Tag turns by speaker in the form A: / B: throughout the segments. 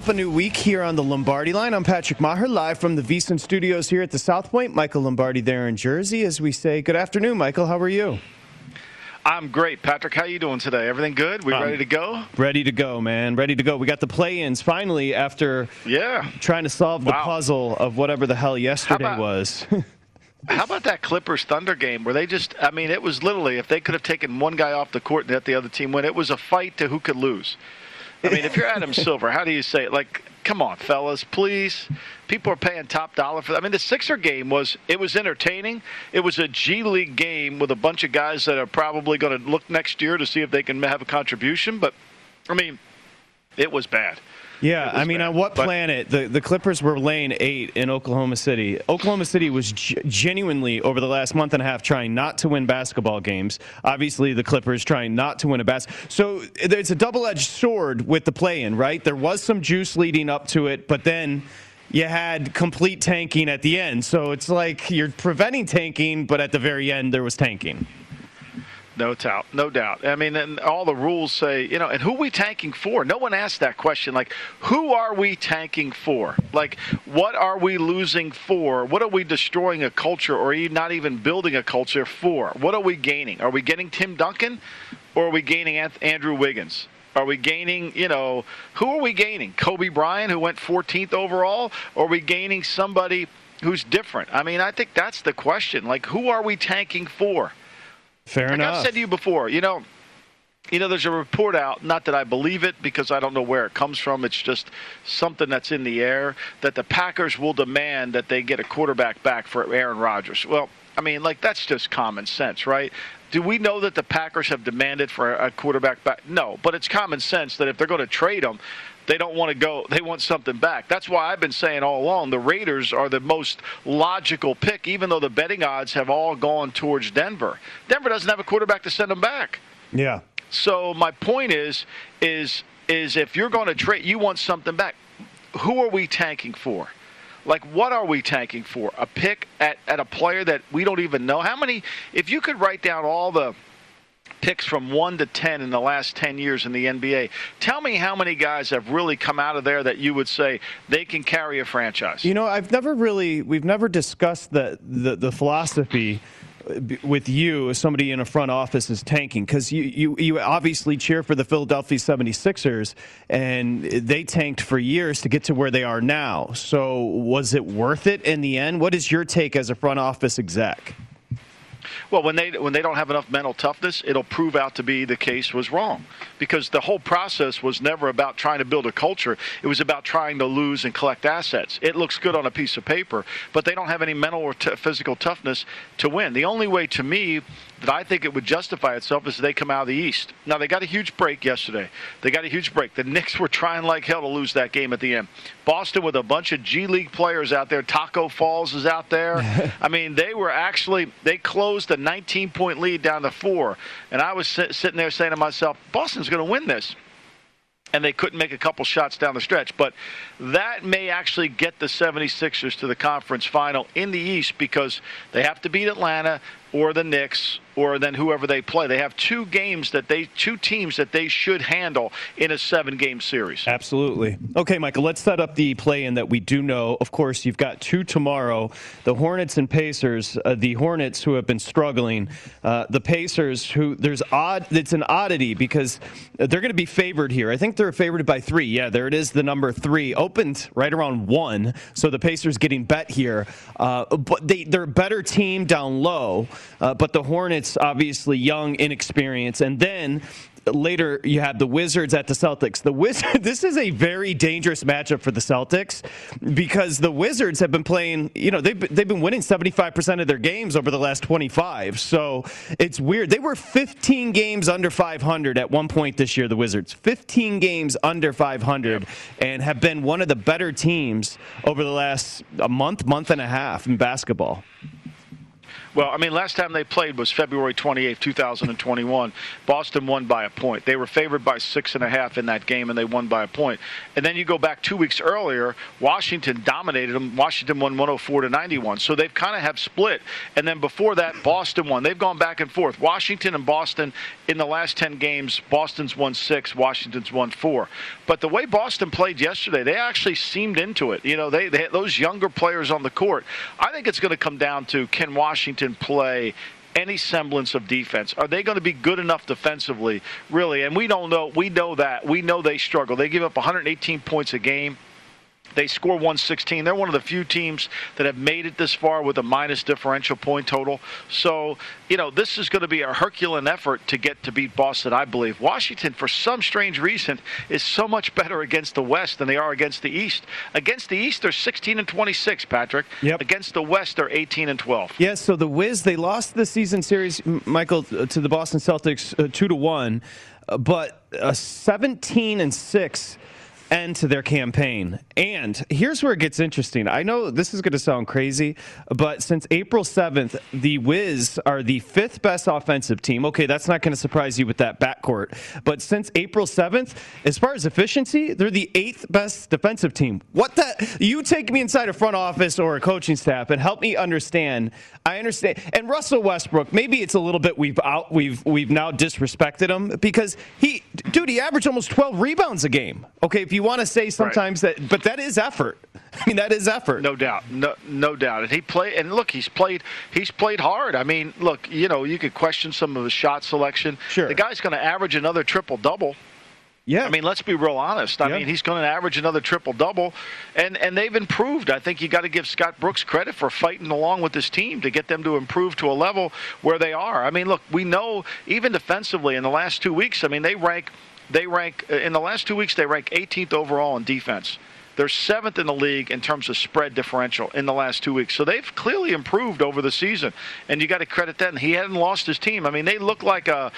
A: up a new week here on the Lombardi line. I'm Patrick Maher, live from the VSiN studios here at the South Point. Michael Lombardi there in Jersey as we say good afternoon, Michael. How are you?
B: I'm great, Patrick. How are you doing today? Everything good? We um, ready to go?
A: Ready to go, man. Ready to go. We got the play-ins finally after
B: yeah
A: trying to solve the wow. puzzle of whatever the hell yesterday
B: about,
A: was.
B: how about that Clippers Thunder game where they just I mean it was literally if they could have taken one guy off the court and let the other team win, it was a fight to who could lose. I mean, if you're Adam Silver, how do you say it? Like, come on, fellas, please. People are paying top dollar for that. I mean, the Sixer game was it was entertaining. It was a G League game with a bunch of guys that are probably going to look next year to see if they can have a contribution. But I mean, it was bad.
A: Yeah, I mean, bad. on what but, planet the, the Clippers were laying eight in Oklahoma City? Oklahoma City was g- genuinely over the last month and a half trying not to win basketball games. Obviously, the Clippers trying not to win a bas. So it's a double edged sword with the play in, right? There was some juice leading up to it, but then you had complete tanking at the end. So it's like you're preventing tanking, but at the very end, there was tanking.
B: No doubt, no doubt. I mean, and all the rules say, you know, and who we tanking for? No one asked that question. Like, who are we tanking for? Like, what are we losing for? What are we destroying a culture or not even building a culture for? What are we gaining? Are we getting Tim Duncan or are we gaining Andrew Wiggins? Are we gaining, you know, who are we gaining? Kobe Bryant, who went 14th overall? Or are we gaining somebody who's different? I mean, I think that's the question. Like, who are we tanking for?
A: Fair
B: like
A: enough.
B: I've said to you before, you know, you know, there's a report out, not that I believe it because I don't know where it comes from. It's just something that's in the air that the Packers will demand that they get a quarterback back for Aaron Rodgers. Well, I mean, like, that's just common sense, right? Do we know that the Packers have demanded for a quarterback back? No, but it's common sense that if they're going to trade him, they don't want to go. They want something back. That's why I've been saying all along the Raiders are the most logical pick, even though the betting odds have all gone towards Denver. Denver doesn't have a quarterback to send them back.
A: Yeah.
B: So my point is, is, is if you're going to trade, you want something back. Who are we tanking for? Like, what are we tanking for? A pick at, at a player that we don't even know? How many? If you could write down all the picks from 1 to 10 in the last 10 years in the NBA. Tell me how many guys have really come out of there that you would say they can carry a franchise.
A: You know, I've never really we've never discussed the the, the philosophy with you as somebody in a front office is tanking because you, you, you obviously cheer for the Philadelphia 76ers and they tanked for years to get to where they are now. So was it worth it in the end? What is your take as a front office exec?
B: Well, when they when they don't have enough mental toughness, it'll prove out to be the case was wrong, because the whole process was never about trying to build a culture. It was about trying to lose and collect assets. It looks good on a piece of paper, but they don't have any mental or t- physical toughness to win. The only way to me that I think it would justify itself is they come out of the East. Now they got a huge break yesterday. They got a huge break. The Knicks were trying like hell to lose that game at the end. Boston with a bunch of G League players out there. Tacko Falls is out there. I mean, they were actually they closed a 19 point lead down to four, and I was sit, sitting there saying to myself, Boston's going to win this and they couldn't make a couple shots down the stretch. But that may actually get the 76ers to the conference final in the East because they have to beat Atlanta or the Knicks or then whoever they play. They have two games that they two teams that they should handle in a seven game series.
A: Absolutely. Okay, Michael, let's set up the play in that we do know. Of course, you've got two tomorrow. The Hornets and Pacers. Uh, the Hornets who have been struggling. Uh, the Pacers who there's odd it's an oddity because they're going to be favored here. I think they're favored by 3. Yeah, there it is the number 3 opened right around 1. So the Pacers getting bet here. Uh, but they they're a better team down low. Uh, but the Hornets, obviously young, inexperienced. And then later you have the Wizards at the Celtics. The Wiz- this is a very dangerous matchup for the Celtics because the Wizards have been playing, you know, they've, they've been winning 75% of their games over the last 25. So it's weird. They were 15 games under 500 at one point this year, the Wizards. 15 games under 500 and have been one of the better teams over the last a month, month and a half in basketball.
B: Well, I mean, last time they played was February 28, 2021. Boston won by a point. They were favored by six and a half in that game, and they won by a point. And then you go back two weeks earlier, Washington dominated them. Washington won 104 to 91. So they've kind of have split. And then before that, Boston won. They've gone back and forth. Washington and Boston in the last 10 games, Boston's won six, Washington's won four. But the way Boston played yesterday, they actually seemed into it. You know, they, they those younger players on the court. I think it's going to come down to can Washington play any semblance of defense? Are they going to be good enough defensively, really? And we don't know. We know that. We know they struggle. They give up 118 points a game. They score 116. They're one of the few teams that have made it this far with a minus differential point total. So, you know, this is going to be a Herculean effort to get to beat Boston, I believe. Washington, for some strange reason, is so much better against the West than they are against the East. Against the East, they're 16 and 26, Patrick.
A: Yep.
B: Against the West, they're 18 and 12.
A: Yes, yeah, so the Wiz, they lost the season series, Michael, to the Boston Celtics uh, 2 to 1, uh, but uh, 17 and 6 end to their campaign. And here's where it gets interesting. I know this is going to sound crazy, but since April 7th, the Wiz are the fifth best offensive team. Okay, that's not going to surprise you with that backcourt. But since April 7th, as far as efficiency, they're the eighth best defensive team. What the? You take me inside a front office or a coaching staff and help me understand. I understand. And Russell Westbrook, maybe it's a little bit we've out we've we've now disrespected him because he dude, he averaged almost 12 rebounds a game. Okay, if you want to say sometimes right. that but that is effort. I mean, that is effort.
B: No doubt. No no doubt. And he played and look, he's played he's played hard. I mean, look, you know, you could question some of his shot selection.
A: Sure.
B: The guy's going to average another triple double.
A: Yeah.
B: I mean, let's be real honest. I yeah. mean, he's going to average another triple double, and and they've improved. I think you got to give Scott Brooks credit for fighting along with this team to get them to improve to a level where they are. I mean, look, we know even defensively in the last two weeks. I mean, they rank they rank uh, in the last two weeks they rank 18th overall in defense. They're seventh in the league in terms of spread differential in the last two weeks. So they've clearly improved over the season, and you got to credit that. And he hadn't lost his team. I mean, they look like a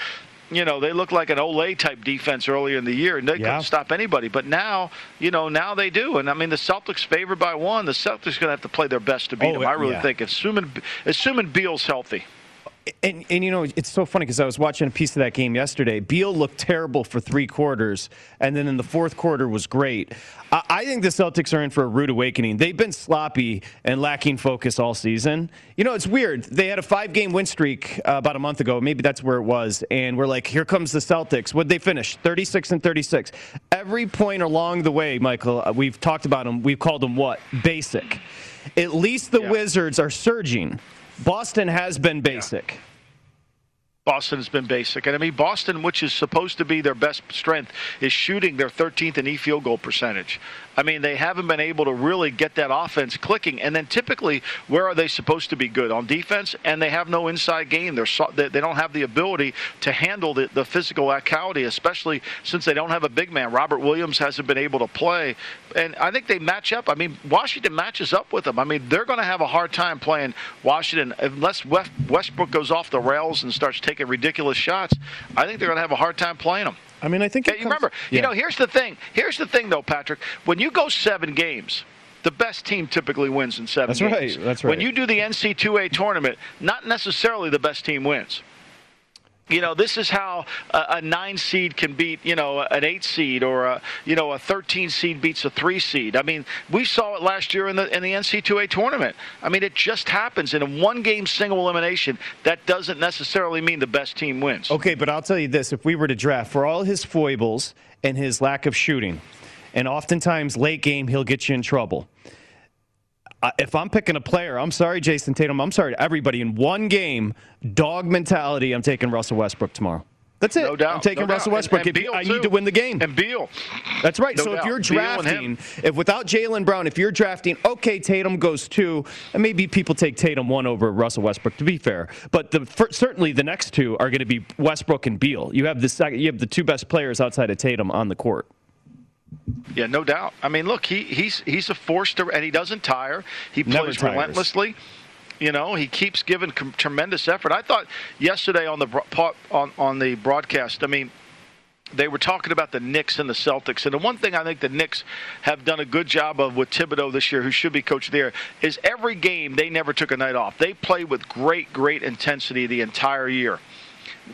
B: you know, they looked like an Olé type defense earlier in the year, and they yeah. couldn't stop anybody. But now, you know, now they do. And I mean, the Celtics favored by one. The Celtics going to have to play their best to beat oh, them. I really yeah. think, assuming assuming Beal's healthy.
A: And, and you know it's so funny because I was watching a piece of that game yesterday. Beal looked terrible for three quarters, and then in the fourth quarter was great. I, I think the Celtics are in for a rude awakening. They've been sloppy and lacking focus all season. You know it's weird. They had a five-game win streak uh, about a month ago. Maybe that's where it was, and we're like, here comes the Celtics. Would they finish 36 and 36? Every point along the way, Michael, uh, we've talked about them. We've called them what? Basic. At least the yeah. Wizards are surging. Boston has been basic.
B: Yeah. Boston has been basic. And I mean, Boston, which is supposed to be their best strength, is shooting their 13th in e field goal percentage. I mean, they haven't been able to really get that offense clicking. And then typically, where are they supposed to be good? On defense, and they have no inside game. They're so, they don't have the ability to handle the, the physicality, especially since they don't have a big man. Robert Williams hasn't been able to play. And I think they match up. I mean, Washington matches up with them. I mean, they're going to have a hard time playing Washington unless Westbrook goes off the rails and starts taking ridiculous shots. I think they're going to have a hard time playing them.
A: I mean, I think.
B: Comes, remember, yeah. you know, here's the thing. Here's the thing, though, Patrick. When you go seven games, the best team typically wins in seven
A: That's
B: games.
A: right. That's right.
B: When you do the NC2A tournament, not necessarily the best team wins you know, this is how a, a, nine seed can beat, you know, an eight seed or a, you know, a 13 seed beats a three seed. I mean, we saw it last year in the in the NC2A tournament. I mean, it just happens in a one game single elimination. That doesn't necessarily mean the best team wins.
A: Okay, but I'll tell you this: if we were to draft for all his foibles and his lack of shooting, and oftentimes late game he'll get you in trouble if I'm picking a player, I'm sorry, Jayson Tatum. I'm sorry to everybody. In one game, dog mentality, I'm taking Russell Westbrook tomorrow. That's it.
B: No doubt.
A: I'm taking
B: no
A: Russell
B: doubt.
A: Westbrook.
B: And, and
A: I need to win the game.
B: And Beal.
A: That's right.
B: No
A: so
B: doubt.
A: if you're drafting, if without Jaylen Brown, if you're drafting, okay, Tatum goes two, and maybe people take Tatum one over Russell Westbrook. To be fair, but the for, certainly the next two are going to be Westbrook and Beal. You have the second, you have the two best players outside of Tatum on the court.
B: Yeah, no doubt. I mean, look, he, he's he's a force to, and he doesn't tire. He plays relentlessly. You know, he keeps giving com- tremendous effort. I thought yesterday on the on on the broadcast. I mean, they were talking about the Knicks and the Celtics. And the one thing I think the Knicks have done a good job of with Thibodeau this year, who should be coach there, is every game they never took a night off. They played with great, great intensity the entire year.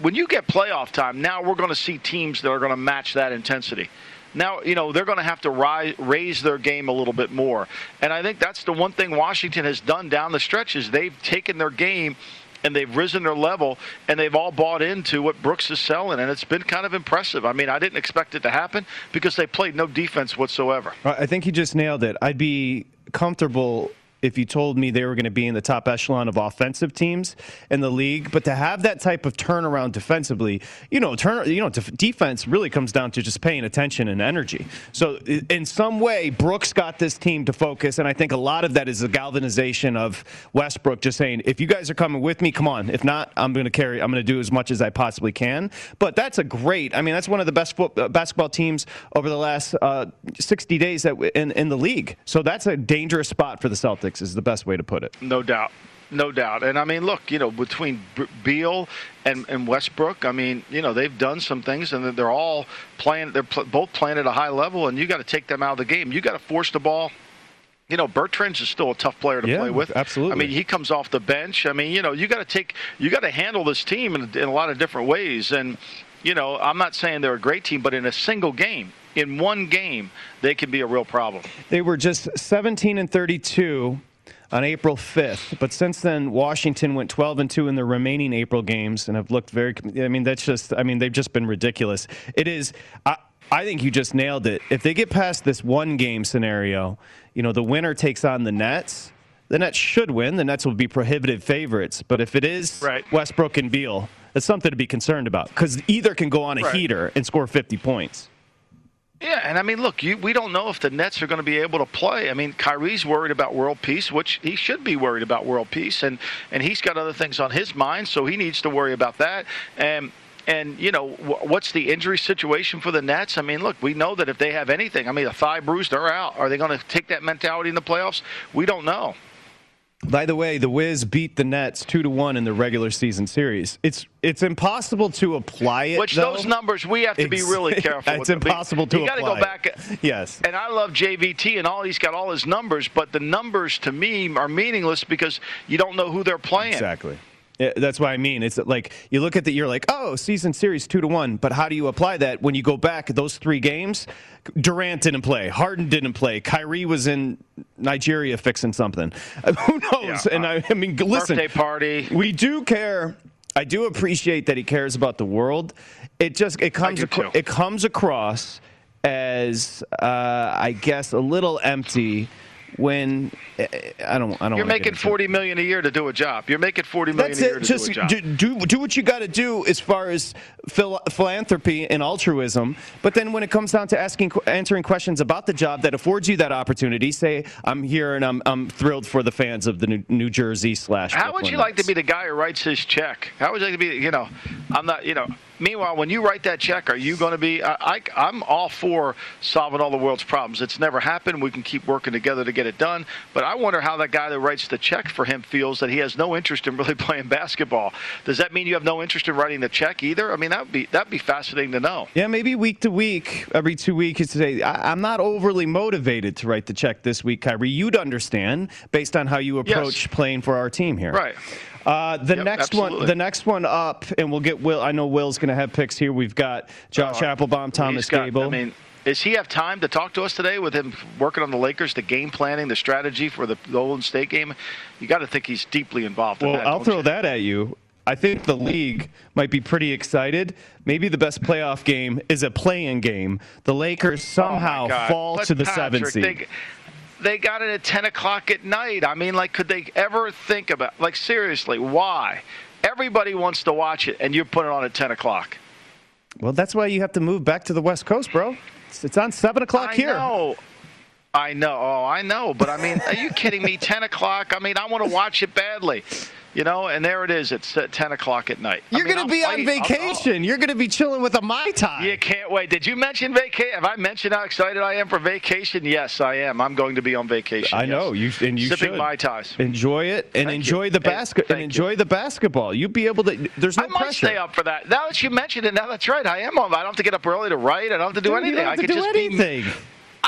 B: When you get playoff time, now we're going to see teams that are going to match that intensity now you know they're going to have to rise, raise their game a little bit more and i think that's the one thing washington has done down the stretch is they've taken their game and they've risen their level and they've all bought into what Brooks is selling and it's been kind of impressive. I mean, I didn't expect it to happen because they played no defense whatsoever.
A: I think he just nailed it. I'd be comfortable if you told me they were going to be in the top echelon of offensive teams in the league. But to have that type of turnaround defensively, you know, turn, you know, def- defense really comes down to just paying attention and energy. So in some way, Brooks got this team to focus, and I think a lot of that is the galvanization of Westbrook just saying, if you guys are coming with me, come on. If not, I'm going to carry. I'm going to do as much as I possibly can. But that's a great. I mean, that's one of the best foot, uh, basketball teams over the last uh, 60 days that in in the league. So that's a dangerous spot for the Celtics. Is the best way to put it.
B: No doubt. No doubt. And I mean, look, you know, between Beal and, and Westbrook, I mean, you know, they've done some things and they're all playing, they're pl- both playing at a high level, and you got to take them out of the game. You got to force the ball you know, Bertans is still a tough player to
A: yeah,
B: play with.
A: Absolutely.
B: I mean, he comes off the bench. I mean, you know, you got to take, you got to handle this team in, in, a lot of different ways. And, you know, I'm not saying they're a great team, but in a single game, in one game, they can be a real problem.
A: They were just 17 and 32 on April 5th. But since then, Washington went 12 and 2 in the remaining April games and have looked very. I mean, that's just. I mean, they've just been ridiculous. It is. I, I think you just nailed it. If they get past this one game scenario, you know, the winner takes on the Nets. The Nets should win. The Nets will be prohibitive favorites. But if it is
B: right.
A: Westbrook and Beal, it's something to be concerned about because either can go on a
B: right.
A: heater and score 50 points.
B: Yeah, and I mean, look, you, we don't know if the Nets are going to be able to play. I mean, Kyrie's worried about world peace, which he should be worried about world peace, and and he's got other things on his mind, so he needs to worry about that. And and you know, what's the injury situation for the Nets? I mean, look, we know that if they have anything, I mean, a thigh bruise, they're out. Are they going to take that mentality in the playoffs? We don't know.
A: By the way, the Wiz beat the Nets two to one in the regular season series. It's it's impossible to apply it.
B: Which
A: though.
B: those numbers we have to be really careful.
A: it's impossible to.
B: You got to go back.
A: Yes.
B: And I love JVT and all. He's got all his numbers, but the numbers to me are meaningless because you don't know who they're playing.
A: Exactly. That's what I mean. It's like you look at the you're like, oh, season series two to one, but how do you apply that when you go back those three games? Durant didn't play, Harden didn't play, Kyrie was in Nigeria fixing something. Who knows?
B: Yeah,
A: and I, I mean, listen,
B: birthday party.
A: We do care. I do appreciate that he cares about the world. It just it comes ac- it comes across as uh, I guess a little empty when eh, eh, I don't, I don't.
B: You're making forty million a year to do a job. You're making forty million
A: That's
B: a year
A: it.
B: to
A: Just
B: do a job.
A: Do, do, do what you got to do as far as phil- philanthropy and altruism. But then when it comes down to asking, answering questions about the job that affords you that opportunity, say I'm here and I'm, I'm thrilled for the fans of the New, New Jersey slash.
B: How would you like to be the guy who writes his check? How would you like to be? You know, I'm not. You know, Meanwhile, when you write that check, are you going to be? I, am all for solving all the world's problems. It's never happened. We can keep working together to get it done. But I wonder how that guy that writes the check for him feels that he has no interest in really playing basketball. Does that mean you have no interest in writing the check either? I mean, that would be that'd be fascinating to know.
A: Yeah, maybe week to week, every two weeks, to say I, am not overly motivated to write the check this week, Kyrie. You'd understand based on how you approach
B: yes.
A: playing for our team here.
B: Right.
A: Uh, the
B: yep,
A: next
B: absolutely.
A: one, the next one up, and we'll get Will. I know Will's going to have picks here. We've got Josh
B: oh,
A: Appelbaum, Thomas
B: got,
A: Gable.
B: I mean, does he have time to talk to us today with him working on the Lakers, the game planning, the strategy for the Golden State game? You got to think he's deeply involved.
A: Well,
B: in that,
A: I'll throw
B: you?
A: that at you. I think the league might be pretty excited. Maybe the best playoff game is a play-in game. The Lakers somehow
B: oh
A: fall to the
B: Patrick,
A: seventh seed.
B: They got it at 10 o'clock at night. I mean, like, could they ever think about, like, seriously, why? Everybody wants to watch it, and you put it on at 10 o'clock.
A: Well, that's why you have to move back to the West Coast, bro. It's, it's on 7 o'clock here.
B: I
A: here.
B: Know. I know. Oh, I know. But I mean, are you kidding me? 10 o'clock? I mean, I want to watch it badly. You know, and there it is. It's at 10 o'clock at night.
A: You're
B: I mean,
A: going to be on vacation. You're going to be chilling with a Mai Tai.
B: You can't wait. Did you mention vacation? Have I mentioned how excited I am for vacation? Yes, I am. I'm going to be on vacation.
A: I
B: yes.
A: know you and you
B: Sipping
A: should
B: Mai Tais.
A: enjoy it and
B: Thank
A: enjoy
B: you.
A: the basket and
B: you.
A: enjoy the basketball. You'll be able to. There's no
B: I might
A: pressure.
B: stay up for that. Now that you mentioned it, now that's right. I am on. I don't have to get up early to write. I don't have to do
A: Dude,
B: anything. I
A: have to
B: can
A: do
B: just be
A: anything.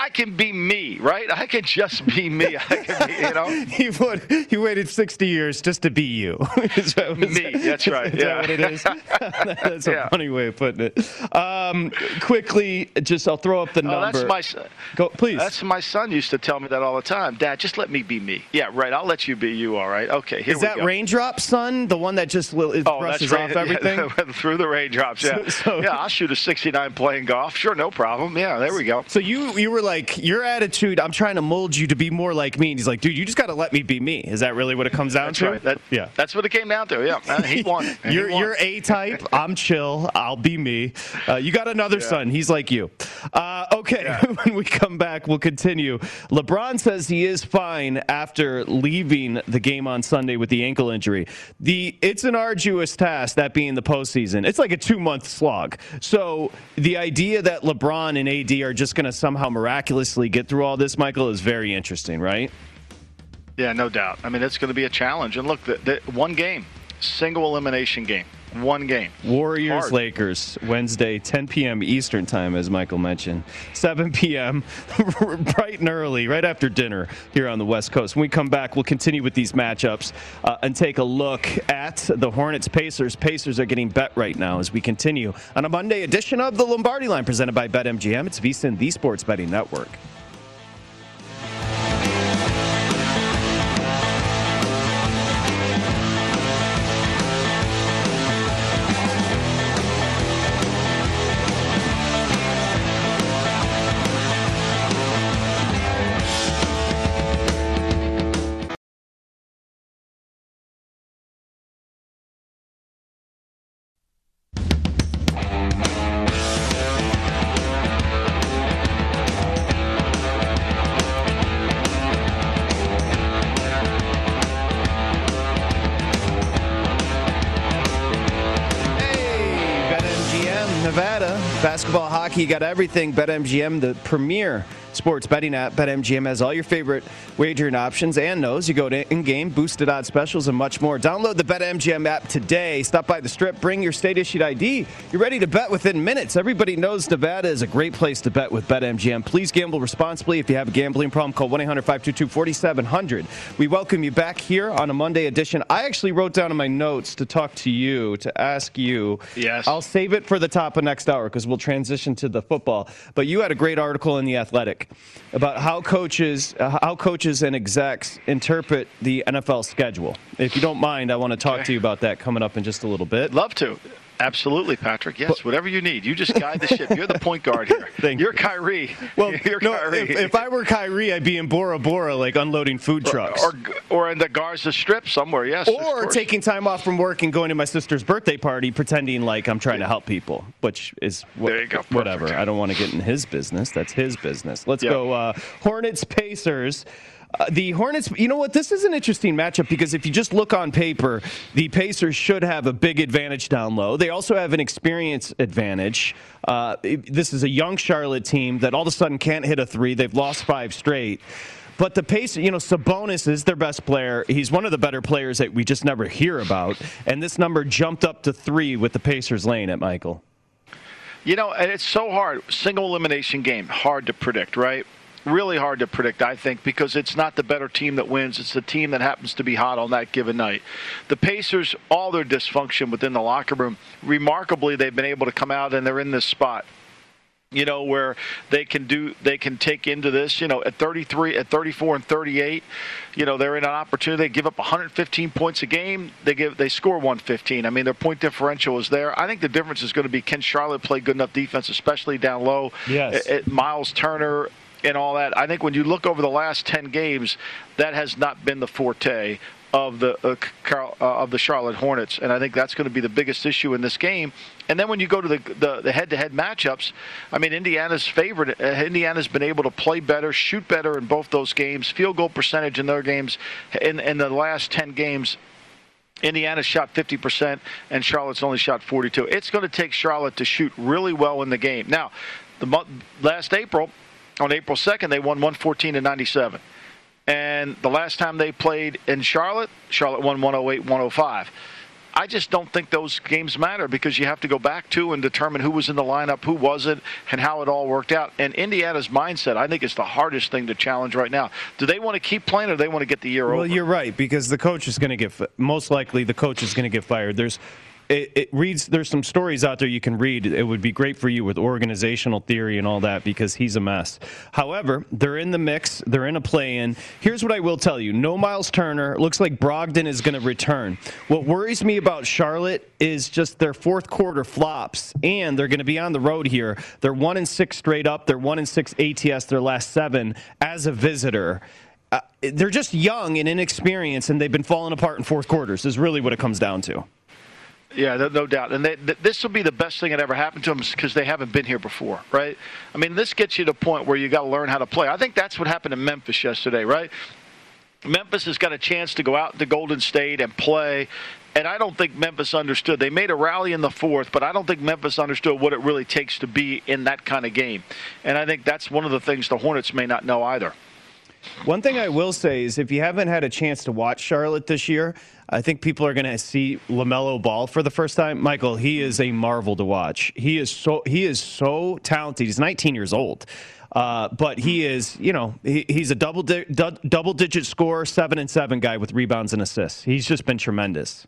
B: I can be me, right? I can just be me. I can be, you know,
A: He would. He waited 60 years just to be you. Is that-
B: Me,
A: that-
B: that's right,
A: Is
B: yeah.
A: that what it is? that's a
B: Yeah.
A: funny way of putting it. Um, quickly, just I'll throw up the
B: oh,
A: number.
B: that's my son.
A: Go, please.
B: That's my son used to tell me that all the time. Dad, just let me be me. Yeah, right. I'll let you be you. All right. Okay. Here
A: is
B: we
A: that
B: go.
A: raindrop son, the one that just will, it
B: Oh,
A: brushes off everything?
B: Yeah, through the raindrops. Yeah.
A: So- so-
B: yeah. I'll shoot a 69 playing golf. Sure, no problem. Yeah. There we go.
A: So you you were like your attitude. I'm trying to mold you to be more like me. And he's like, dude, you just got to let me be me. Is that really what it comes down
B: That's
A: to?
B: right. That,
A: yeah.
B: That's what it came down to. Yeah. Uh, He won.
A: You're
B: won.
A: you're A type. I'm chill. I'll be me. Uh, you got another
B: Yeah.
A: son. He's like you. Uh, okay. when we come back, we'll continue. LeBron says he is fine after leaving the game on Sunday with the ankle injury. The it's an arduous task that being the postseason. It's like a two month slog. So the idea that LeBron and AD are just going to somehow miraculously get through all this, Michael, is very interesting, right?
B: Yeah, no doubt. I mean, it's going to be a challenge. And look, the, the, one game, single elimination game, one game.
A: Warriors
B: Hard.
A: Lakers Wednesday 10 p.m. Eastern time as Michael mentioned 7 p.m. bright and early right after dinner here on the West Coast when we come back we'll continue with these matchups uh, and take a look at the Hornets Pacers Pacers are getting bet right now as we continue on a Monday edition of the Lombardi line presented by BetMGM it's VSiN the Sports Betting Network Basketball, hockey, you got everything. BetMGM, the premier sports betting app. BetMGM has all your favorite wagering options and knows. You go to in-game, boosted odds specials, and much more. Download the BetMGM app today. Stop by the strip, bring your state-issued ID. You're ready to bet within minutes. Everybody knows Nevada is a great place to bet with BetMGM. Please gamble responsibly. If you have a gambling problem, call 1-800-522-4700. We welcome you back here on a Monday edition. I actually wrote down in my notes to talk to you, to ask you.
B: Yes.
A: I'll save it for the top of next hour because we'll transition to the football. But you had a great article in the Athletic about how coaches, uh, how coaches and execs interpret the NFL schedule. If you don't mind, I want to talk
B: Okay.
A: to you about that coming up in just a little bit.
B: Love to. Absolutely, Patrick. Yes, whatever you need. You just guide the ship. You're the point guard here.
A: Thank
B: You're
A: you.
B: Kyrie.
A: Well,
B: You're
A: no,
B: Kyrie.
A: if, if I were Kyrie, I'd be in Bora Bora, like unloading food trucks.
B: or or in the Gaza Strip somewhere. Yes.
A: or taking time off from work and going to my sister's birthday party, pretending like I'm trying to help people, which is wh-
B: There you go. Perfect.
A: whatever. I don't want to get in his business. That's his business. Let's
B: Yep.
A: go. Uh, Hornets Pacers. Uh, the Hornets, you know what? This is an interesting matchup because if you just look on paper, the Pacers should have a big advantage down low. They also have an experience advantage. Uh, this is a young Charlotte team that all of a sudden can't hit a three. They've lost five straight. But the pace, you know, Sabonis is their best player. He's one of the better players that we just never hear about. And this number jumped up to three with the Pacers laying it, Michael.
B: You know, and it's so hard. Single elimination game, hard to predict, right? Really hard to predict, I think, because it's not the better team that wins. It's the team that happens to be hot on that given night. The Pacers, all their dysfunction within the locker room, remarkably, they've been able to come out and they're in this spot you know where they can do they can take into this you know at 33 at 34 and 38 you know they're in an opportunity they give up 115 points a game they give they score 115 i mean their point differential is there i think the difference is going to be can charlotte play good enough defense especially down low
A: Yes.
B: at, at Myles Turner and all that i think when you look over the last 10 games that has not been the forte of the uh, uh, of the Charlotte Hornets, and I think that's going to be the biggest issue in this game. And then when you go to the the, the head-to-head matchups, I mean Indiana's favorite. Uh, Indiana's been able to play better, shoot better in both those games. Field goal percentage in their games in in the last ten games Indiana shot 50%, and Charlotte's only shot 42. It's going to take Charlotte to shoot really well in the game. Now, the month, last April, on April 2nd, they won 114 to 97. And the last time they played in Charlotte, Charlotte won 108 105. I just don't think those games matter because you have to go back to and determine who was in the lineup, who wasn't, and how it all worked out. And Indiana's mindset, I think, is the hardest thing to challenge right now. Do they want to keep playing or do they want to get the year
A: well,
B: over?
A: Well, you're right because the coach is going to get most likely the coach is going to get fired. There's it, it, reads there's some stories out there you can read. It would be great for you with organizational theory and all that because he's a mess. However they're in the mix. They're in a play-in. Here's what i will tell you. No Myles Turner looks like brogdon is going to return. What worries me about charlotte is just their fourth quarter flops and they're going to be on the road here. They're one and six straight up. They're one and six ats their last seven as a visitor. Uh, they're just young and inexperienced and they've been falling apart in fourth quarters is really what it comes down to
B: yeah, no, no doubt. And they, th- this will be the best thing that ever happened to them because they haven't been here before, right? I mean, this gets you to a point where you got to learn how to play. I think that's what happened in Memphis yesterday, right? Memphis has got a chance to go out to Golden State and play. And I don't think Memphis understood. They made a rally in the fourth, but I don't think Memphis understood what it really takes to be in that kind of game. And I think that's one of the things the Hornets may not know either.
A: One thing I will say is if you haven't had a chance to watch Charlotte this year, I think people are going to see LaMelo Ball for the first time. Michael, he is a marvel to watch. He is so he is so talented. He's 19 years old. Uh, but he is, you know, he, he's a double di- double digit scorer, seven and seven guy with rebounds and assists. He's just been tremendous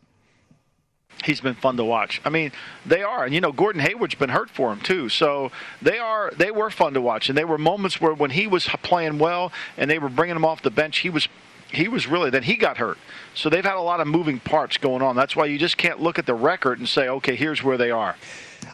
B: he's been fun to watch. I mean, they are, and you know, Gordon Hayward's been hurt for him too. So they are, they were fun to watch, and they were moments where when he was playing well and they were bringing him off the bench, he was. He was really then he got hurt. So they've had a lot of moving parts going on. That's why you just can't look at the record and say, okay, here's where they are.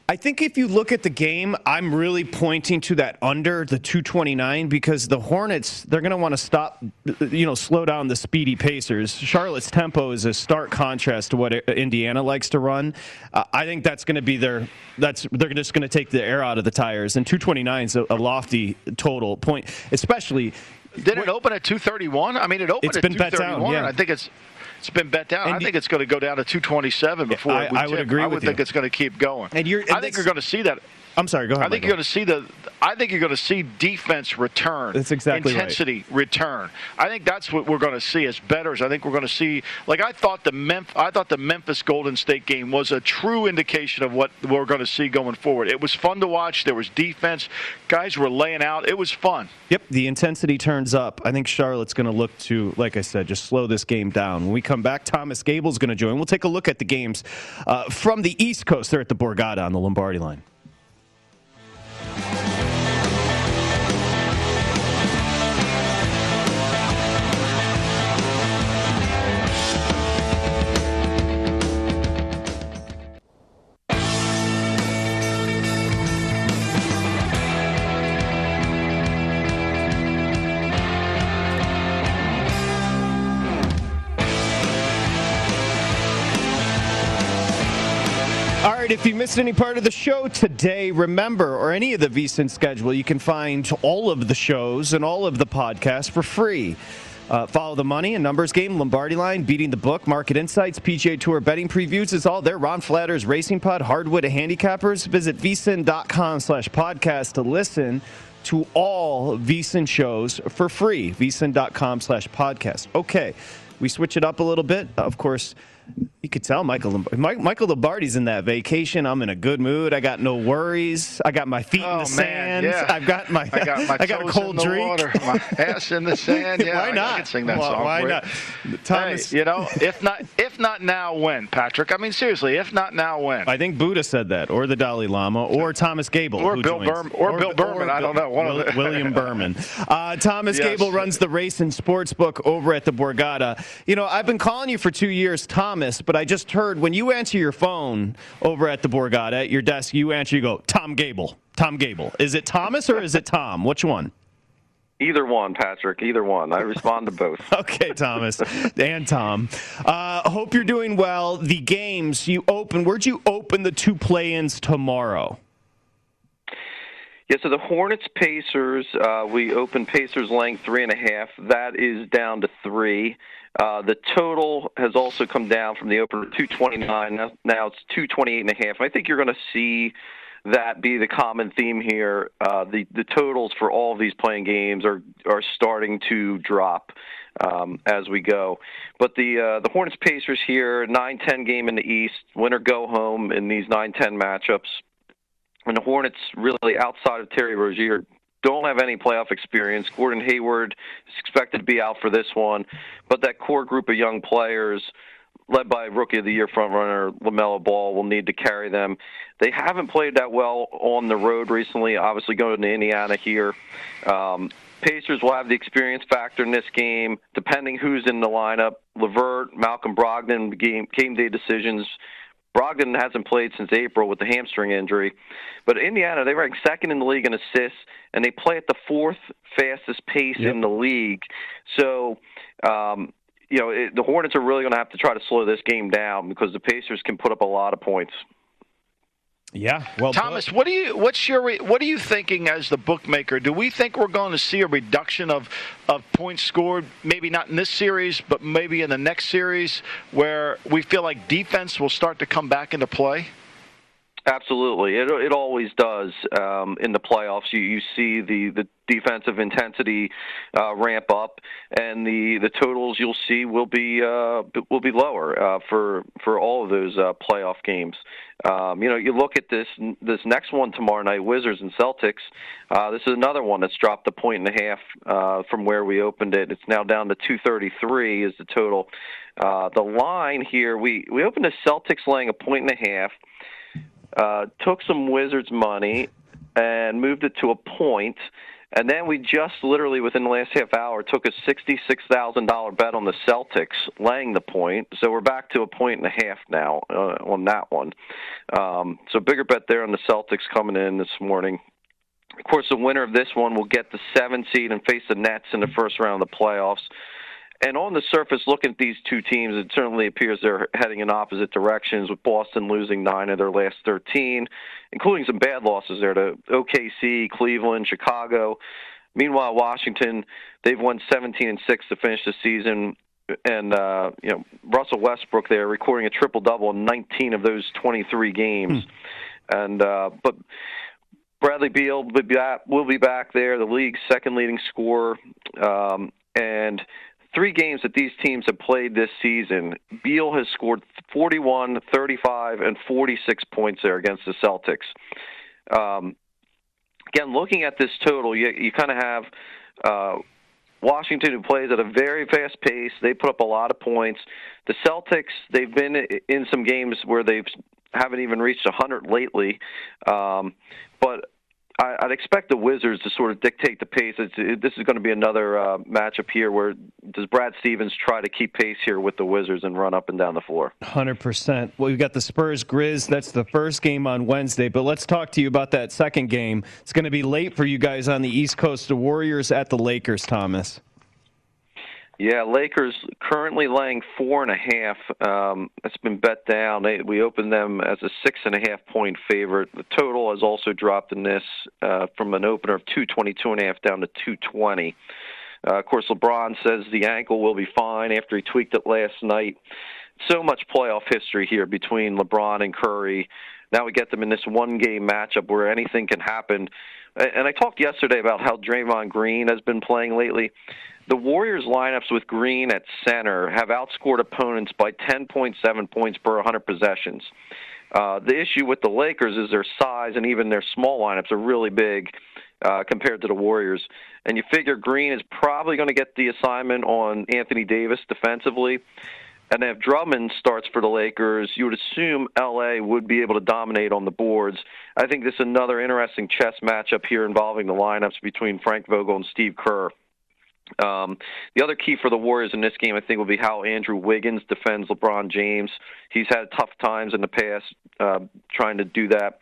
A: I think if you look at the game, I'm really pointing to that under the 229 because the Hornets they're going to want to stop, you know, slow down the speedy Pacers. Charlotte's tempo is a stark contrast to what Indiana likes to run. Uh, I think that's going to be their that's they're just going to take the air out of the tires. And 229 is a, a lofty total point, especially.
B: Did it open at 231? I mean, it opened
A: it's
B: at
A: been
B: 231.
A: Bet down, yeah.
B: I think it's it's been bet down. And I think it's going to go down to 227 before
A: I, I would agree
B: I would think
A: you.
B: it's going to keep going.
A: And you're, and
B: I think you're going to see that.
A: I'm sorry. Go ahead.
B: I think you're going to see the. I think you're going to see defense return.
A: That's exactly
B: intensity
A: right.
B: return. I think that's what we're going to see as betters. I think we're going to see. Like I thought the Memphis, I thought the Memphis Golden State game was a true indication of what we're going to see going forward. It was fun to watch. There was defense. Guys were laying out. It was fun.
A: Yep, the intensity turns up. I think Charlotte's going to look to, like I said, just slow this game down. When we come back, Thomas Gable's going to join. We'll take a look at the games uh, from the East Coast. They're at the Borgata on the Lombardi line. All if you missed any part of the show today, remember, or any of the VSIN schedule, you can find all of the shows and all of the podcasts for free. Uh, follow the money and numbers game, Lombardi line, beating the book, market insights, PGA Tour betting previews. It's all there. Ron Flatters, Racing Pod, Hardwood Handicappers. Visit vsin.com slash podcast to listen to all VSIN shows for free. vsin.com slash podcast. Okay, we switch it up a little bit. Of course, you could tell Michael Michael Lombardi's in that vacation. I'm in a good mood. I got no worries. I got my feet
B: oh,
A: in the sand.
B: Yeah.
A: I've got my
B: I got my
A: I got a cold
B: in
A: drink.
B: Water, my ass in the sand. Yeah,
A: why not?
B: I can sing that
A: well,
B: song.
A: Why not? Thomas,
B: hey, you know, if not if not now, when Patrick? I mean, seriously, if not now, when?
A: I think Buddha said that, or the Dalai Lama, or Thomas Gable,
B: or Bill
A: Berman,
B: or, or, Bill Berman.
A: Or
B: I don't know. One
A: Will,
B: of
A: William Berman. Uh, Thomas
B: yes.
A: Gable runs the race and sports book over at the Borgata. You know, I've been calling you for two years, Thomas, but I just heard when you answer your phone over at the Borgata at your desk, you answer, you go, Tom Gable. Tom Gable. Is it Thomas or is it Tom? Which one?
C: Either one, Patrick. Either one. I respond to both.
A: okay, Thomas and Tom. Uh, hope you're doing well. The games you open. Where'd you open the two play-ins tomorrow?
C: Yeah, so the Hornets Pacers, uh, we opened Pacers laying three and a half. That is down to three. Uh, the total has also come down from the opener 229. Now, now it's 228 and a half. I think you're going to see that be the common theme here. Uh, the the totals for all of these playing games are are starting to drop um, as we go. But the uh, the Hornets Pacers here, 9-10 game in the East, winner go home in these 9-10 matchups. And the Hornets really outside of Terry Rozier don't have any playoff experience. Gordon Hayward is expected to be out for this one, but that core group of young players led by Rookie of the Year frontrunner LaMelo Ball, will need to carry them. They haven't played that well on the road recently. Obviously, going to Indiana here. Um, Pacers will have the experience factor in this game, depending who's in the lineup. LeVert, Malcolm Brogdon, game, game day decisions. Brogdon hasn't played since April with the hamstring injury. But Indiana, they rank second in the league in assists, and they play at the fourth fastest pace yep. in the league. So, um, you know, it, the Hornets are really going to have to try to slow this game down because the Pacers can put up a lot of points.
A: Yeah, well,
B: Thomas, what do you what's your what are you thinking as the bookmaker? Do we think we're going to see a reduction of of points scored? Maybe not in this series, but maybe in the next series, where we feel like defense will start to come back into play.
C: Absolutely, it it always does um, in the playoffs. You you see the the defensive intensity uh, ramp up, and the the totals you'll see will be uh, will be lower uh, for for all of those uh, playoff games. Um, you know, you look at this this next one tomorrow night, Wizards and Celtics. Uh, this is another one that's dropped a point and a half uh, from where we opened it. It's now down to 233 is the total. The line here, we we opened the Celtics laying a point and a half uh, took some Wizards money and moved it to a point. And then we just literally within the last half hour took a sixty-six thousand dollar bet on the Celtics, laying the point. So we're back to a point and a half now uh, on that one. Um, so bigger bet there on the Celtics coming in this morning. Of course, the winner of this one will get the seven seed and face the Nets in the first round of the playoffs. And on the surface, looking at these two teams, it certainly appears they're heading in opposite directions, with Boston losing nine of their last 13, including some bad losses there to OKC, Cleveland, Chicago. Meanwhile, Washington, they've won 17 and 6 to finish the season. And, uh, you know, Russell Westbrook there recording a triple double in 19 of those 23 games. Hmm. And, uh, but. Bradley Beal will be back, will be back there, the league's second leading scorer. Um, and three games that these teams have played this season, Beal has scored 41, 35, and 46 points there against the Celtics. Um, again, looking at this total, you, you kind of have uh, Washington, who plays at a very fast pace. They put up a lot of points. The Celtics, they've been in some games where they've haven't even reached 100 lately. Um, but I, would expect the Wizards to sort of dictate the pace. It, this is going to be another uh, matchup here where does Brad Stevens try to keep pace here with the Wizards and run up and down the floor?
A: 100%. Well, we've got the Spurs Grizz. That's the first game on Wednesday. But let's talk to you about that second game. It's going to be late for you guys on the East Coast. The Warriors at the Lakers, Thomas.
C: Yeah, Lakers currently laying four and a half. Um, it's been bet down. They, we opened them as a six and a half point favorite. The total has also dropped in this uh, from an opener of two twenty two and a half down to two twenty. Uh, of course, LeBron says the ankle will be fine after he tweaked it last night. So much playoff history here between LeBron and Curry. Now we get them in this one game matchup where anything can happen. And I talked yesterday about how Draymond Green has been playing lately. The Warriors lineups with Green at center have outscored opponents by 10.7 points per 100 possessions. Uh, the issue with the Lakers is their size and even their small lineups are really big uh, compared to the Warriors. And you figure Green is probably going to get the assignment on Anthony Davis defensively. And if Drummond starts for the Lakers, you would assume LA would be able to dominate on the boards. I think this is another interesting chess matchup here involving the lineups between Frank Vogel and Steve Kerr. Um, the other key for the Warriors in this game, I think, will be how Andrew Wiggins defends LeBron James. He's had tough times in the past uh, trying to do that.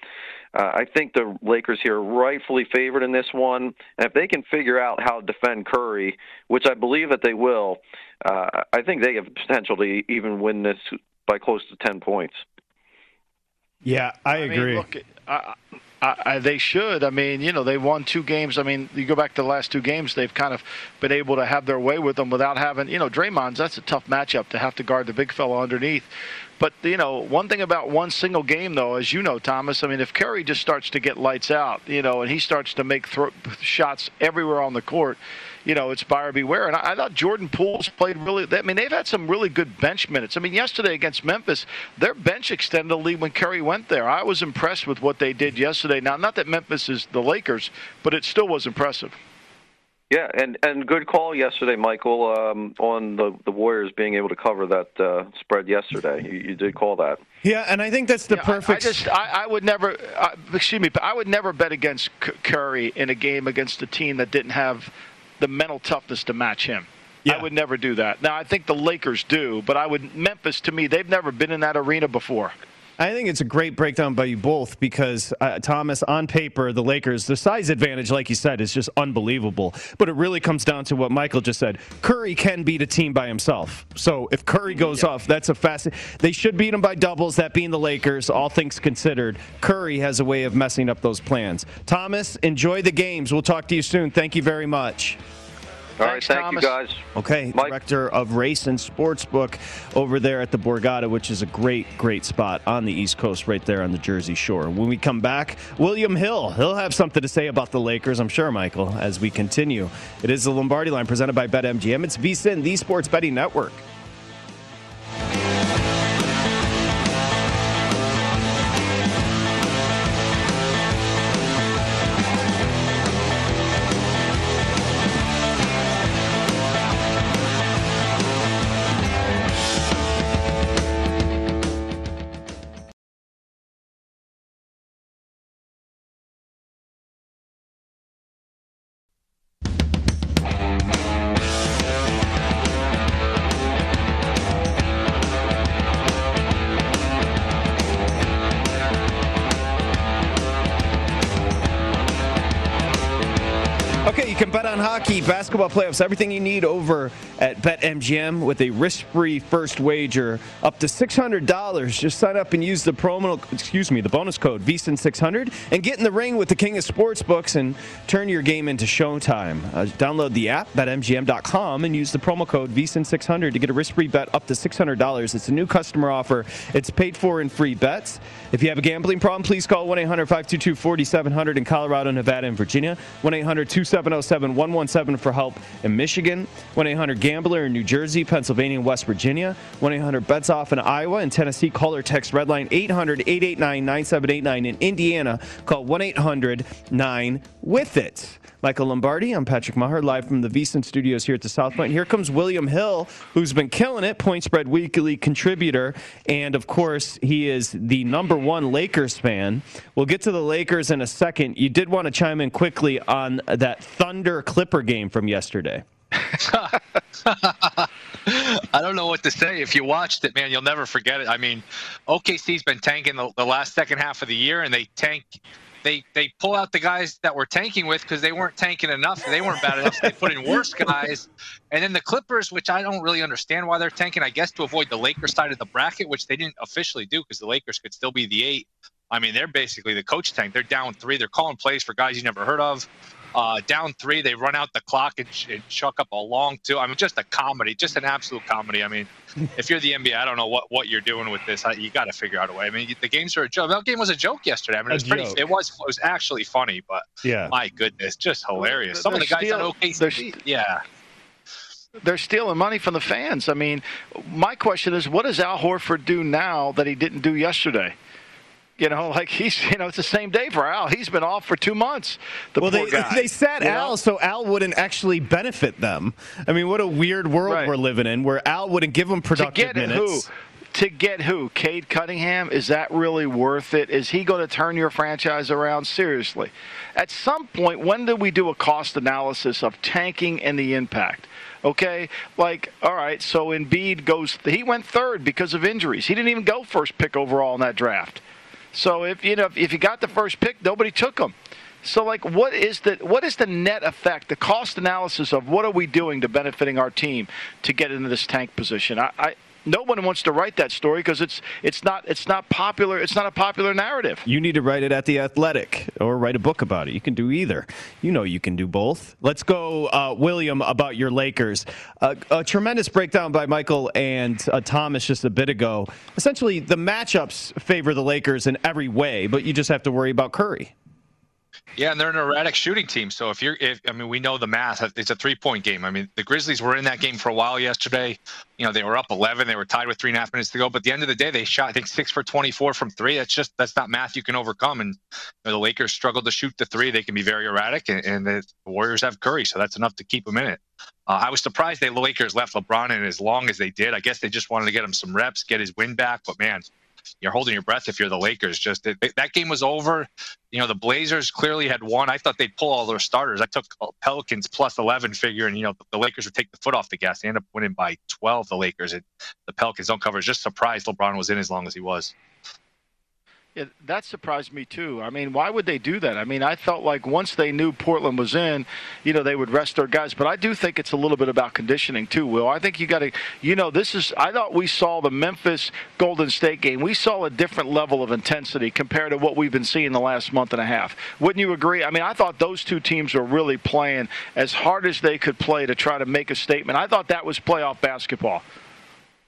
C: Uh, I think the Lakers here are rightfully favored in this one, and if they can figure out how to defend Curry, which I believe that they will, uh, I think they have the potential to even win this by close to ten points.
A: Yeah, I agree. I mean,
B: look, I, I, they should. I mean, you know, they won two games. I mean, you go back to the last two games, they've kind of been able to have their way with them without having, you know, Draymond's. That's a tough matchup to have to guard the big fellow underneath. But you know, one thing about one single game, though, as you know, Thomas. I mean, if Curry just starts to get lights out, you know, and he starts to make thro- shots everywhere on the court, you know, it's buyer beware. And I, I thought Jordan Poole's played really. I mean, they've had some really good bench minutes. I mean, yesterday against Memphis, their bench extended the lead when Curry went there. I was impressed with what they did yesterday. Now, not that Memphis is the Lakers, but it still was impressive.
C: Yeah, and and good call yesterday, Michael, um, on the the Warriors being able to cover that uh, spread yesterday. You, you, did call that.
A: Yeah, and I think that's the yeah, perfect.
B: I, I just I, I, would never uh, excuse me, but I would never bet against Curry in a game against a team that didn't have the mental toughness to match him. Yeah. I would never do that. Now I think the Lakers do, but I would Memphis to me they've never been in that arena before.
A: I think it's a great breakdown by you both because uh, Thomas, on paper, the Lakers, the size advantage, like you said, is just unbelievable. But it really comes down to what Michael just said. Curry can beat a team by himself. So if Curry goes yeah. off, that's a fast. They should beat him by doubles. That being the Lakers, all things considered, Curry has a way of messing up those plans. Thomas, enjoy the games. We'll talk to you soon. Thank you very much.
C: All right, thank Thomas. you guys.
A: Okay, Mike. director of race and sportsbook over there at the Borgata, which is a great, great spot on the East Coast, right there on the Jersey Shore. When we come back, William Hill, he'll have something to say about the Lakers, I'm sure, Michael, as we continue. It is the Lombardi Line presented by BetMGM. It's VSIN, the Sports Betting Network. Hockey, basketball playoffs, everything you need over at BetMGM with a risk-free first wager up to $600. Just sign up and use the promo, excuse me, the bonus code VSIN600 and get in the ring with the king of sportsbooks and turn your game into showtime. Uh, download the app, betmgm.com, and use the promo code VSIN600 to get a risk-free bet up to $600. It's a new customer offer. It's paid for in free bets. If you have a gambling problem, please call 1-800-522-4700 in Colorado, Nevada, and Virginia. 1-800-270-7117 for help in Michigan, 1 800 Gambler in New Jersey, Pennsylvania, and West Virginia, 1 800 Bets Off in Iowa and Tennessee. Call or text Redline 800 889 9789 in Indiana. Call 1 800 9 with it. Michael Lombardi, I'm Patrick Meagher, live from the VSIN studios here at the South Point. Here comes William Hill, who's been killing it, Point Spread Weekly contributor. And of course, he is the number one Lakers fan. We'll get to the Lakers in a second. You did want to chime in quickly on that Thunder Clipper game from yesterday.
D: I don't know what to say. If you watched it, man, you'll never forget it. I mean, OKC's been tanking the, the last second half of the year, and they tank they they pull out the guys that were tanking with because they weren't tanking enough. They weren't bad enough. So they put in worse guys. And then the Clippers, which I don't really understand why they're tanking, I guess to avoid the Lakers side of the bracket, which they didn't officially do because the Lakers could still be the eight. I mean, they're basically the coach tank. They're down three. They're calling plays for guys you never heard of. Uh, down three, they run out the clock and, and chuck up a long two. I mean, just a comedy, just an absolute comedy. I mean, if you're the NBA, I don't know what, what you're doing with this. You got to figure out a way. I mean, the games are a joke. That game was a joke yesterday. I mean, it was pretty. It was it was actually funny, but yeah, my goodness, just hilarious. Some of the guys steal, on OKC, yeah.
B: They're stealing money from the fans. I mean, my question is, what does Al Horford do now that he didn't do yesterday? You know, like he's, you know, it's the same day for Al. He's been off for two months. The
A: well,
B: they,
A: guy, they sat Al know? so Al wouldn't actually benefit them. I mean, what a weird world right. we're living in where Al wouldn't give them productive
B: to get
A: minutes.
B: Who? To get who? Cade Cunningham? Is that really worth it? Is he going to turn your franchise around? Seriously. At some point, when do we do a cost analysis of tanking and the impact? Okay, like all right, so Embiid goes. He went third because of injuries. He didn't even go first pick overall in that draft. So if you know if you got the first pick, nobody took him. So like what is the what is the net effect, the cost analysis of what are we doing to benefiting our team to get into this tank position? I, I no one wants to write that story because it's it's not it's not popular. It's not a popular narrative.
A: You need to write it at the Athletic or write a book about it. You can do either. You know you can do both. Let's go, uh, William, about your Lakers. Uh, a tremendous breakdown by Michael and uh, Thomas just a bit ago. Essentially, the matchups favor the Lakers in every way, but you just have to worry about Curry.
D: Yeah, and they're an erratic shooting team. So if you're, if I mean, we know the math. It's a three-point game. I mean, the Grizzlies were in that game for a while yesterday. You know, they were up 11. They were tied with three and a half minutes to go. But at the end of the day, they shot, I think, six for 24 from three. That's just that's not math you can overcome. And you know, the Lakers struggle to shoot the three. They can be very erratic, and, and the Warriors have Curry, so that's enough to keep them in it. Uh, I was surprised the Lakers left LeBron in as long as they did. I guess they just wanted to get him some reps, get his win back. But man, you're holding your breath if you're the Lakers. Just it, that game was over. You know, the Blazers clearly had won. I thought they'd pull all their starters. I took uh, Pelicans plus 11 figure, and you know the Lakers would take the foot off the gas. They end up winning by 12. The Lakers and the Pelicans don't cover. Just surprised LeBron was in as long as he was.
B: Yeah, that surprised me too. I mean, why would they do that? I mean, I felt like once they knew Portland was in, you know, they would rest their guys. But I do think it's a little bit about conditioning too, Will. I think you got to, you know, this is, I thought we saw the Memphis Golden State game. We saw a different level of intensity compared to what we've been seeing the last month and a half. Wouldn't you agree? I mean, I thought those two teams were really playing as hard as they could play to try to make a statement. I thought that was playoff basketball.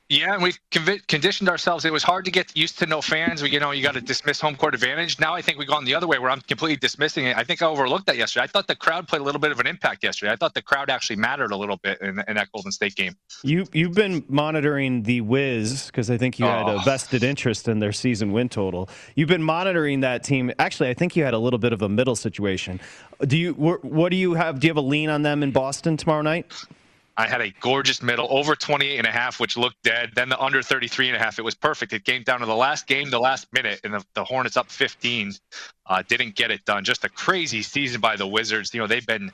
D: Yeah, and we've conditioned ourselves. It was hard to get used to no fans. We, you know, you got to dismiss home court advantage. Now I think we've gone the other way where I'm completely dismissing it. I think I overlooked that yesterday. I thought the crowd played a little bit of an impact yesterday. I thought the crowd actually mattered a little bit in, in that Golden State game.
A: You you've been monitoring the Wiz because I think you had a oh. vested interest in their season win total. You've been monitoring that team. Actually, I think you had a little bit of a middle situation. Do you what do you have? Do you have a lean on them in Boston tomorrow night?
D: I had a gorgeous middle over 28 and a half, which looked dead. Then the under 33 and a half. It was perfect. It came down to the last game, the last minute, and the, the Hornets up 15. Uh, didn't get it done. Just a crazy season by the Wizards. You know, they've been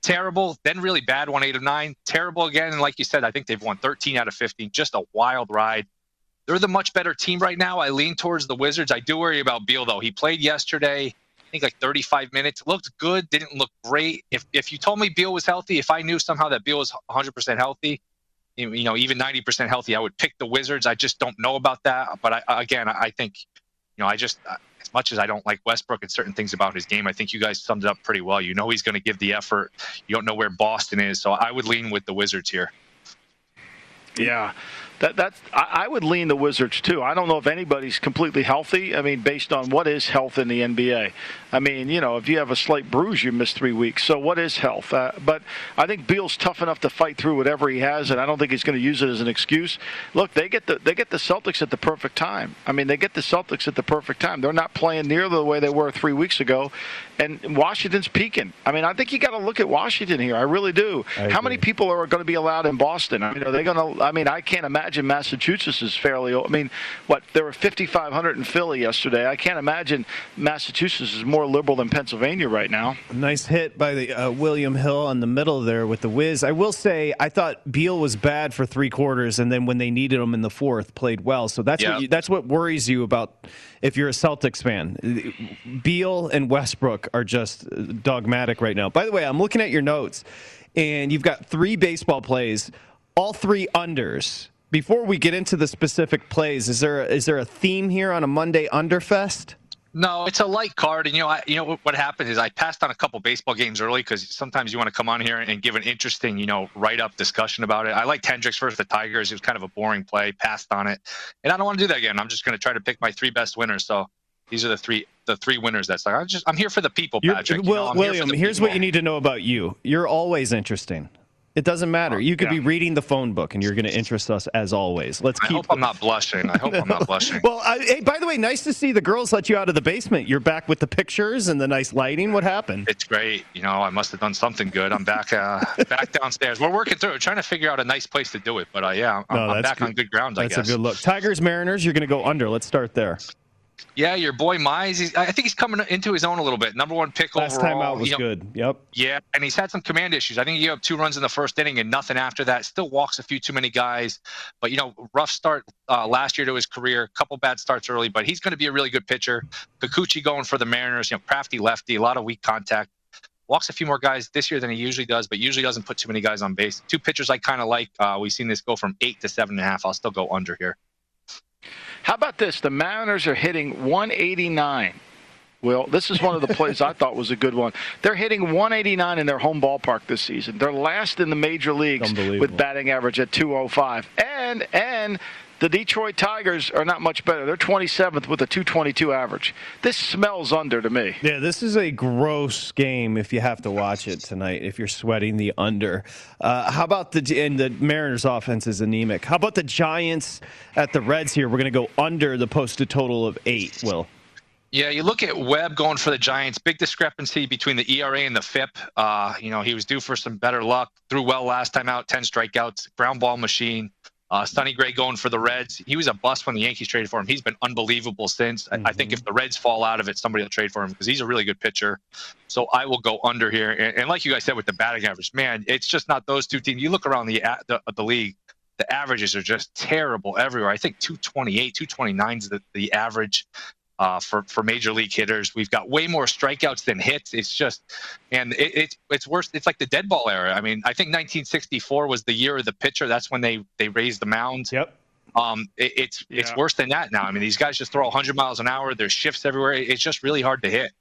D: terrible, then really bad, one eight of nine, terrible again. And like you said, I think they've won 13 out of 15. Just a wild ride. They're the much better team right now. I lean towards the Wizards. I do worry about Beal, though. He played yesterday. I think like 35 minutes. Looked good, didn't look great. If if you told me Beal was healthy, if I knew somehow that Beal was 100% healthy, you know, even 90% healthy, I would pick the Wizards. I just don't know about that. But I, again, I think, you know, I just uh, as much as I don't like Westbrook and certain things about his game, I think you guys summed it up pretty well. You know, he's going to give the effort. You don't know where Boston is, so I would lean with the Wizards here.
B: Yeah. That, that's I, I, would lean the Wizards too. I don't know if anybody's completely healthy. I mean, based on what is health in the NBA. I mean, you know, if you have a slight bruise, you miss three weeks. So what is health? Uh, but I think Beal's tough enough to fight through whatever he has, and I don't think he's going to use it as an excuse. Look, they get the they get the Celtics at the perfect time. I mean, they get the Celtics at the perfect time. They're not playing near the way they were three weeks ago, and Washington's peaking. I mean, I think you got to look at Washington here. I really do. I How many people are going to be allowed in Boston? I mean, are they going to? I mean, I can't imagine Massachusetts is fairly. I mean, what there were 5,500 in Philly yesterday. I can't imagine Massachusetts is more liberal than Pennsylvania right now.
A: Nice hit by the uh, William Hill in the middle there with the whiz. I will say I thought Beal was bad for three quarters, and then when they needed him in the fourth, played well. So that's what you, that's what worries you about if you're a Celtics fan. Beal and Westbrook are just dogmatic right now. By the way, I'm looking at your notes, and you've got three baseball plays, all three unders before we get into the specific plays, is there is there a theme here on a Monday Underfest?
D: No, it's a light card, and you know, I, you know what happened is I passed on a couple baseball games early because sometimes you want to come on here and give an interesting, you know, write-up discussion about it. I liked Hendricks versus the Tigers; it was kind of a boring play. Passed on it, and I don't want to do that again. I'm just going to try to pick my three best winners. So these are the three the three winners. That's like I'm just I'm here for the people, Patrick.
A: Well, you know, William, here here's people. what you need to know about you. You're always interesting. It doesn't matter. Oh, you could yeah. be reading the phone book, and you're going to interest us as always. Let's keep. I
D: hope I'm not blushing. I hope I'm not blushing.
A: well, I, hey, by the way, nice to see the girls let you out of the basement. You're back with the pictures and the nice lighting. What happened?
D: It's great. You know, I must have done something good. I'm back, uh, back downstairs. We're working through it, trying to figure out a nice place to do it. But uh, yeah, I'm, no, I'm back good. on good ground. I guess.
A: That's
D: a
A: good look. Tigers, Mariners. You're going to go under. Let's start there.
D: Yeah, your boy Mize. I think he's coming into his own a little bit. Number one pick
A: Last
D: overall.
A: time out was you know, good. Yep.
D: Yeah, and he's had some command issues. I think he gave up two runs in the first inning and nothing after that. Still walks a few too many guys, but you know, rough start uh, last year to his career. A couple bad starts early, but he's going to be a really good pitcher. Kikuchi going for the Mariners. You know, crafty lefty, a lot of weak contact. walks a few more guys this year than he usually does, but usually doesn't put too many guys on base. Two pitchers I kind of like. Uh, we've seen this go from eight to seven and a half. I'll still go under here.
B: How about this? The Mariners are hitting 189. Well, this is one of the plays I thought was a good one. They're hitting 189 in their home ballpark this season. They're last in the major leagues with batting average at 205. And and the Detroit Tigers are not much better. They're 27th with a 222 average. This smells under to me.
A: Yeah, this is a gross game if you have to watch it tonight, if you're sweating the under. Uh, how about the, and the Mariners offense is anemic. How about the Giants at the Reds here? We're going to go under the posted total of eight, Will.
D: Yeah, you look at Webb going for the Giants. Big discrepancy between the ERA and the FIP. Uh, you know, he was due for some better luck. Threw well last time out, 10 strikeouts, ground ball machine. Uh, Sonny Gray going for the Reds. He was a bust when the Yankees traded for him. He's been unbelievable since. Mm-hmm. I, I, think if mm-hmm. the Reds fall out of it, somebody will trade for him because he's a really good pitcher. So I will go under here. And, and, like you guys said with the batting average, man, it's just not those two teams. You look around the the, the league, the averages are just terrible everywhere. I think 228, 229 is the, the average uh, for for major league hitters. We've got way more strikeouts than hits. It's just, and it, it's it's worse. It's like the dead ball era. I mean, I think 1964 was the year of the pitcher. That's when they they raised the mound.
A: Yep.
D: Um, it, it's yeah. it's worse than that now. I mean, these guys just throw 100 miles an hour. There's shifts everywhere. It's just really hard to hit.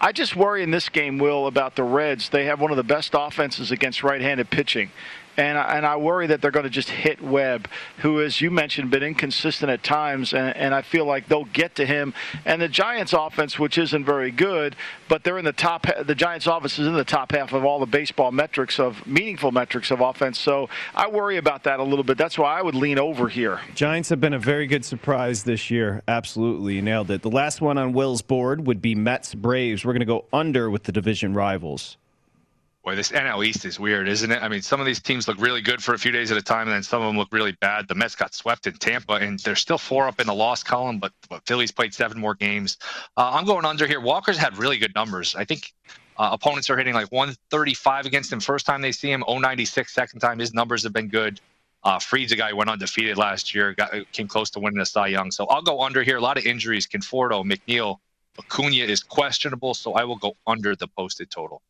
B: I just worry in this game, Will, about the Reds. They have one of the best offenses against right-handed pitching and I, and I worry that they're going to just hit Webb, who, as you mentioned, been inconsistent at times, and, and I feel like they'll get to him. And the Giants' offense, which isn't very good, but they're in the top. The Giants' offense is in the top half of all the baseball metrics of meaningful metrics of offense. So I worry about that a little bit. That's why I would lean over here.
A: Giants have been a very good surprise this year. Absolutely, nailed it. The last one on Will's board would be Mets Braves. We're going to go under with the division rivals.
D: Boy, this NL East is weird, isn't it? I mean, some of these teams look really good for a few days at a time, and then some of them look really bad. The Mets got swept in Tampa, and they're still four up in the loss column, but, but Phillies played seven more games. Uh, I'm going under here. Walker's had really good numbers. I think uh, opponents are hitting like 135 against him first time they see him, 096 second time. His numbers have been good. Uh, Fried's a guy who went undefeated last year, got, came close to winning a Cy Young. So I'll go under here. A lot of injuries. Conforto, McNeil, Acuna is questionable, so I will go under the posted total.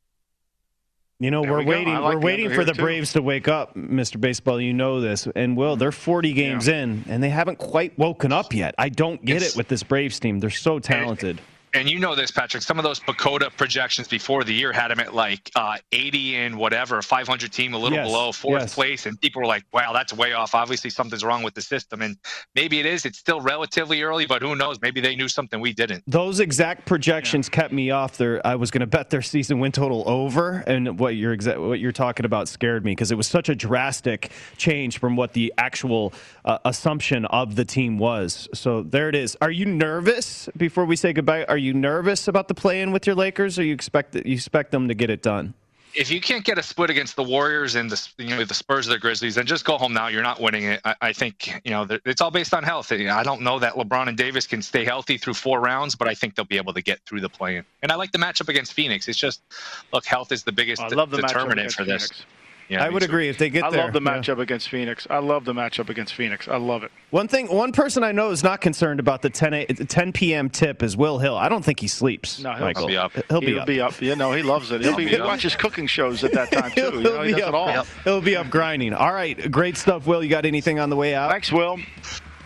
A: You know, there we're we waiting. Like we're waiting for the too. Braves to wake up, Mr. Baseball. You know this, and Will, they're 40 games yeah. in, and they haven't quite woken up yet. I don't get it's, it with this Braves team. They're so talented
D: and you know this, Patrick. Some of those PECOTA projections before the year had him at like uh, 80 and whatever, 500 team, a little yes, below fourth yes. place, and people were like, "Wow, that's way off. Obviously, something's wrong with the system." And maybe it is. It's still relatively early, but who knows? Maybe they knew something we didn't.
A: Those exact projections yeah. kept me off. There, I was going to bet their season win total over, and what you're exa- what you're talking about scared me because it was such a drastic change from what the actual uh, assumption of the team was. So there it is. Are you nervous before we say goodbye? Are you you nervous about the play-in with your Lakers, or you expect you expect them to get it done?
D: If you can't get a split against the Warriors and the you know the Spurs or the Grizzlies, then just go home now. You're not winning it. I, I think you know it's all based on health. I don't know that LeBron and Davis can stay healthy through four rounds, but I think they'll be able to get through the play-in. And I like the matchup against Phoenix. It's just look, health is the biggest oh, I love the determinant for this.
A: Phoenix. Yeah, I would too. agree if they get
B: I
A: there.
B: I love the matchup yeah. against Phoenix. I love the matchup against Phoenix. I love it.
A: One thing, one person I know is not concerned about the 10, 10 p.m. tip is Will Hill. I don't think he sleeps.
B: No, he'll, he'll be up. He'll be he'll up. be up. You know, he loves it. He'll be. He watches cooking shows at that time too. you know, he does up. it all.
A: He'll be up grinding. All right, great stuff, Will. You got anything on the way out?
B: Thanks, Will.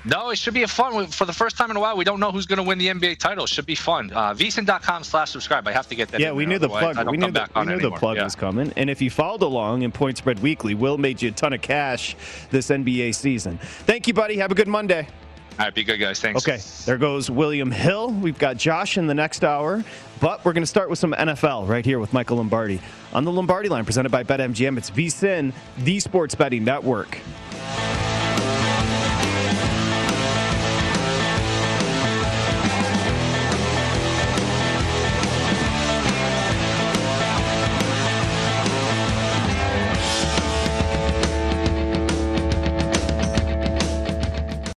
D: No, it should be a fun. For the first time in a while, we don't know who's going to win the NBA title. It should be fun. Uh, VSiN.com slash subscribe. I have to get that.
A: Yeah, we knew the plug. We knew, the, we knew the plug yeah. was coming. And if you followed along in Point Spread Weekly, Will made you a ton of cash this NBA season. Thank you, buddy. Have a good Monday.
D: All right, be good, guys. Thanks.
A: Okay, there goes William Hill. We've got Josh in the next hour, but we're going to start with some NFL right here with Michael Lombardi on the Lombardi line, presented by BetMGM. It's VSiN, the Sports Betting Network.